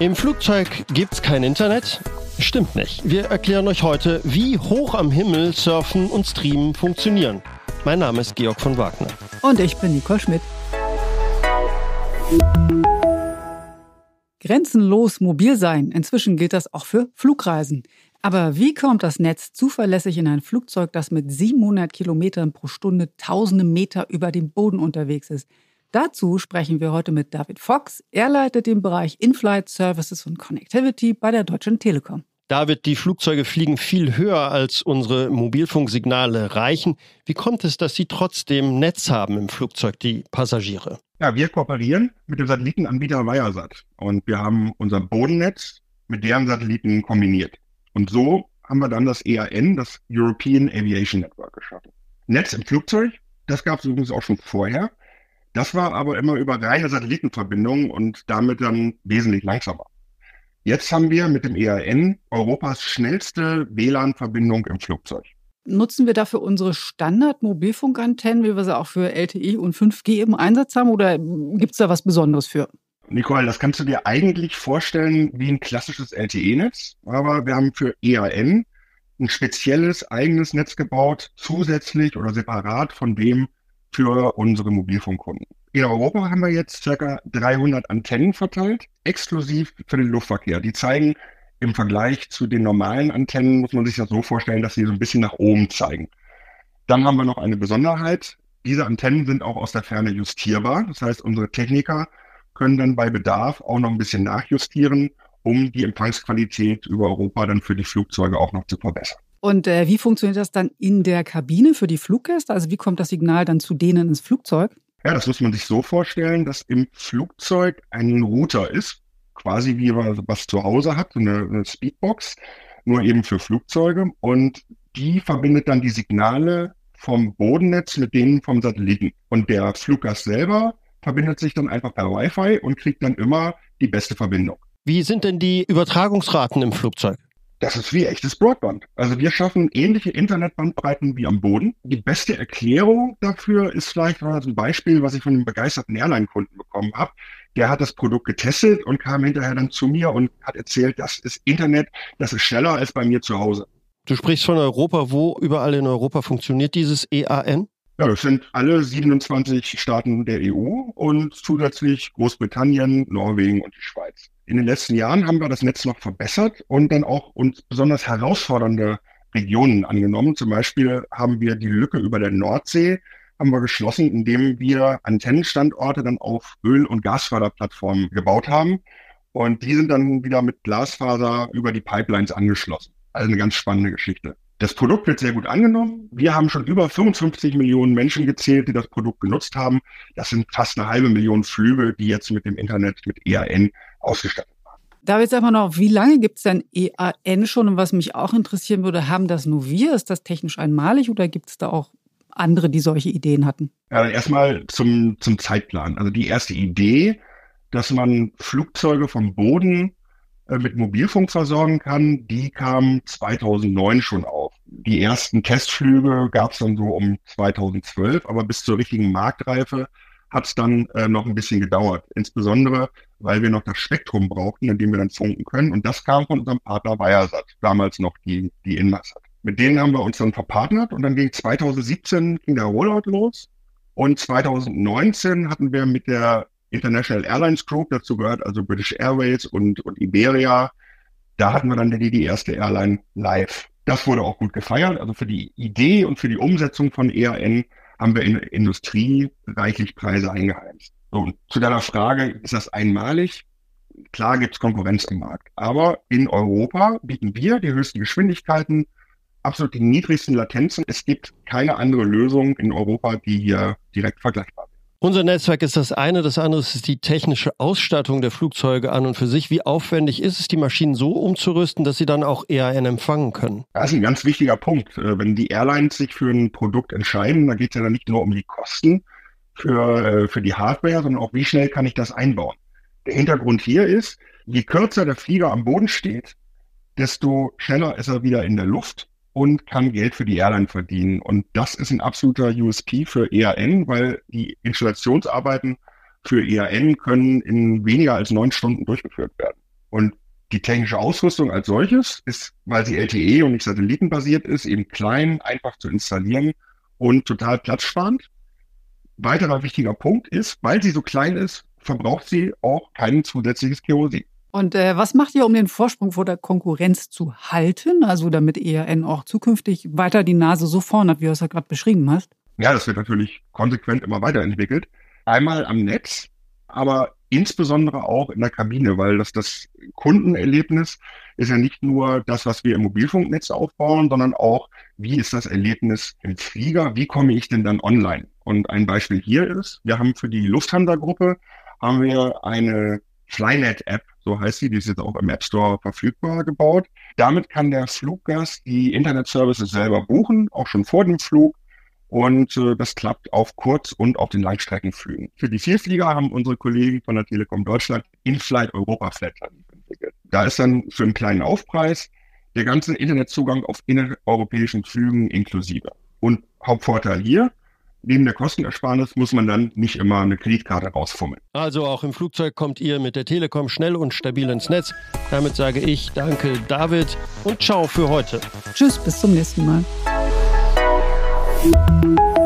Im Flugzeug gibt's kein Internet? Stimmt nicht. Wir erklären euch heute, wie hoch am Himmel Surfen und Streamen funktionieren. Mein Name ist Georg von Wagner. Und ich bin Nicole Schmidt. Grenzenlos mobil sein. Inzwischen gilt das auch für Flugreisen. Aber wie kommt das Netz zuverlässig in ein Flugzeug, das mit 700 Kilometern pro Stunde tausende Meter über dem Boden unterwegs ist? Dazu sprechen wir heute mit David Fox. Er leitet den Bereich In-Flight Services und Connectivity bei der Deutschen Telekom. David, die Flugzeuge fliegen viel höher, als unsere Mobilfunksignale reichen. Wie kommt es, dass sie trotzdem Netz haben im Flugzeug, die Passagiere? Ja, wir kooperieren mit dem Satellitenanbieter Wiresat und wir haben unser Bodennetz mit deren Satelliten kombiniert. Und so haben wir dann das EAN, das European Aviation Network, geschaffen. Netz im Flugzeug, das gab es übrigens auch schon vorher. Das war aber immer über reine Satellitenverbindungen und damit dann wesentlich langsamer. Jetzt haben wir mit dem EAN Europas schnellste WLAN-Verbindung im Flugzeug. Nutzen wir dafür unsere Standard-Mobilfunkantennen, wie wir sie auch für LTE und 5G im Einsatz haben, oder gibt es da was Besonderes für? Nicole, das kannst du dir eigentlich vorstellen wie ein klassisches LTE-Netz, aber wir haben für EAN ein spezielles eigenes Netz gebaut, zusätzlich oder separat von dem, für unsere Mobilfunkkunden. In Europa haben wir jetzt circa 300 Antennen verteilt, exklusiv für den Luftverkehr. Die zeigen im Vergleich zu den normalen Antennen, muss man sich das so vorstellen, dass sie so ein bisschen nach oben zeigen. Dann haben wir noch eine Besonderheit. Diese Antennen sind auch aus der Ferne justierbar. Das heißt, unsere Techniker können dann bei Bedarf auch noch ein bisschen nachjustieren, um die Empfangsqualität über Europa dann für die Flugzeuge auch noch zu verbessern. Und äh, wie funktioniert das dann in der Kabine für die Fluggäste? Also wie kommt das Signal dann zu denen ins Flugzeug? Ja, das muss man sich so vorstellen, dass im Flugzeug ein Router ist, quasi wie man was zu Hause hat, eine, eine Speedbox, nur eben für Flugzeuge. Und die verbindet dann die Signale vom Bodennetz mit denen vom Satelliten. Und der Fluggast selber verbindet sich dann einfach per Wi-Fi und kriegt dann immer die beste Verbindung. Wie sind denn die Übertragungsraten im Flugzeug? Das ist wie echtes Broadband. Also wir schaffen ähnliche Internetbandbreiten wie am Boden. Die beste Erklärung dafür ist vielleicht so ein Beispiel, was ich von einem begeisterten Airline-Kunden bekommen habe. Der hat das Produkt getestet und kam hinterher dann zu mir und hat erzählt, das ist Internet, das ist schneller als bei mir zu Hause. Du sprichst von Europa. Wo überall in Europa funktioniert dieses EAN? Ja, das sind alle 27 Staaten der EU und zusätzlich Großbritannien, Norwegen und die Schweiz. In den letzten Jahren haben wir das Netz noch verbessert und dann auch uns besonders herausfordernde Regionen angenommen. Zum Beispiel haben wir die Lücke über der Nordsee haben wir geschlossen, indem wir Antennenstandorte dann auf Öl- und Gasförderplattformen gebaut haben. Und die sind dann wieder mit Glasfaser über die Pipelines angeschlossen. Also eine ganz spannende Geschichte. Das Produkt wird sehr gut angenommen. Wir haben schon über 55 Millionen Menschen gezählt, die das Produkt genutzt haben. Das sind fast eine halbe Million Flüge, die jetzt mit dem Internet, mit EAN ausgestattet waren. David, sag mal noch, wie lange gibt es denn EAN schon? Und was mich auch interessieren würde, haben das nur wir? Ist das technisch einmalig oder gibt es da auch andere, die solche Ideen hatten? Ja, erstmal zum, zum Zeitplan. Also die erste Idee, dass man Flugzeuge vom Boden äh, mit Mobilfunk versorgen kann, die kam 2009 schon auf. Die ersten Testflüge gab es dann so um 2012, aber bis zur richtigen Marktreife hat es dann äh, noch ein bisschen gedauert. Insbesondere, weil wir noch das Spektrum brauchten, in dem wir dann funken können. Und das kam von unserem Partner Wiresat, damals noch die, die Inmarsat. Mit denen haben wir uns dann verpartnert und dann ging 2017 ging der Rollout los. Und 2019 hatten wir mit der International Airlines Group, dazu gehört also British Airways und, und Iberia. Da hatten wir dann die, die erste Airline live. Das wurde auch gut gefeiert. Also für die Idee und für die Umsetzung von EAN haben wir in der Industrie reichlich Preise eingeheimst. So, und zu deiner Frage, ist das einmalig? Klar gibt es Konkurrenz im Markt, aber in Europa bieten wir die höchsten Geschwindigkeiten, absolut die niedrigsten Latenzen. Es gibt keine andere Lösung in Europa, die hier direkt vergleichbar ist. Unser Netzwerk ist das eine, das andere ist die technische Ausstattung der Flugzeuge an und für sich. Wie aufwendig ist es, die Maschinen so umzurüsten, dass sie dann auch EAN empfangen können? Das ist ein ganz wichtiger Punkt. Äh, wenn die Airlines sich für ein Produkt entscheiden, dann geht es ja dann nicht nur um die Kosten für, äh, für die Hardware, sondern auch, wie schnell kann ich das einbauen. Der Hintergrund hier ist, je kürzer der Flieger am Boden steht, desto schneller ist er wieder in der Luft und kann Geld für die Airline verdienen. Und das ist ein absoluter USP für EAN, weil die Installationsarbeiten für EAN können in weniger als neun Stunden durchgeführt werden. Und die technische Ausrüstung als solches ist, weil sie LTE und nicht satellitenbasiert ist, eben klein, einfach zu installieren und total platzsparend. Weiterer wichtiger Punkt ist, weil sie so klein ist, verbraucht sie auch kein zusätzliches Kerosin. Und äh, was macht ihr, um den Vorsprung vor der Konkurrenz zu halten? Also damit ERN auch zukünftig weiter die Nase so vorn hat, wie du es ja gerade beschrieben hast? Ja, das wird natürlich konsequent immer weiterentwickelt. Einmal am Netz, aber insbesondere auch in der Kabine, weil das, das Kundenerlebnis ist ja nicht nur das, was wir im Mobilfunknetz aufbauen, sondern auch, wie ist das Erlebnis im Flieger? Wie komme ich denn dann online? Und ein Beispiel hier ist, wir haben für die Lufthansa-Gruppe haben wir eine Flynet-App, so heißt sie, die ist jetzt auch im App Store verfügbar gebaut. Damit kann der Fluggast die Internet-Services selber buchen, auch schon vor dem Flug und äh, das klappt auf Kurz- und auf den Langstreckenflügen. Für die Vielflieger haben unsere Kollegen von der Telekom Deutschland In-Flight Europa Flat entwickelt. Da ist dann für einen kleinen Aufpreis der ganze Internetzugang auf innereuropäischen Flügen inklusive. Und Hauptvorteil hier, neben der Kostenersparnis muss man dann nicht immer eine Kreditkarte rausfummeln. Also auch im Flugzeug kommt ihr mit der Telekom schnell und stabil ins Netz. Damit sage ich danke David und ciao für heute. Tschüss, bis zum nächsten Mal. Thank you.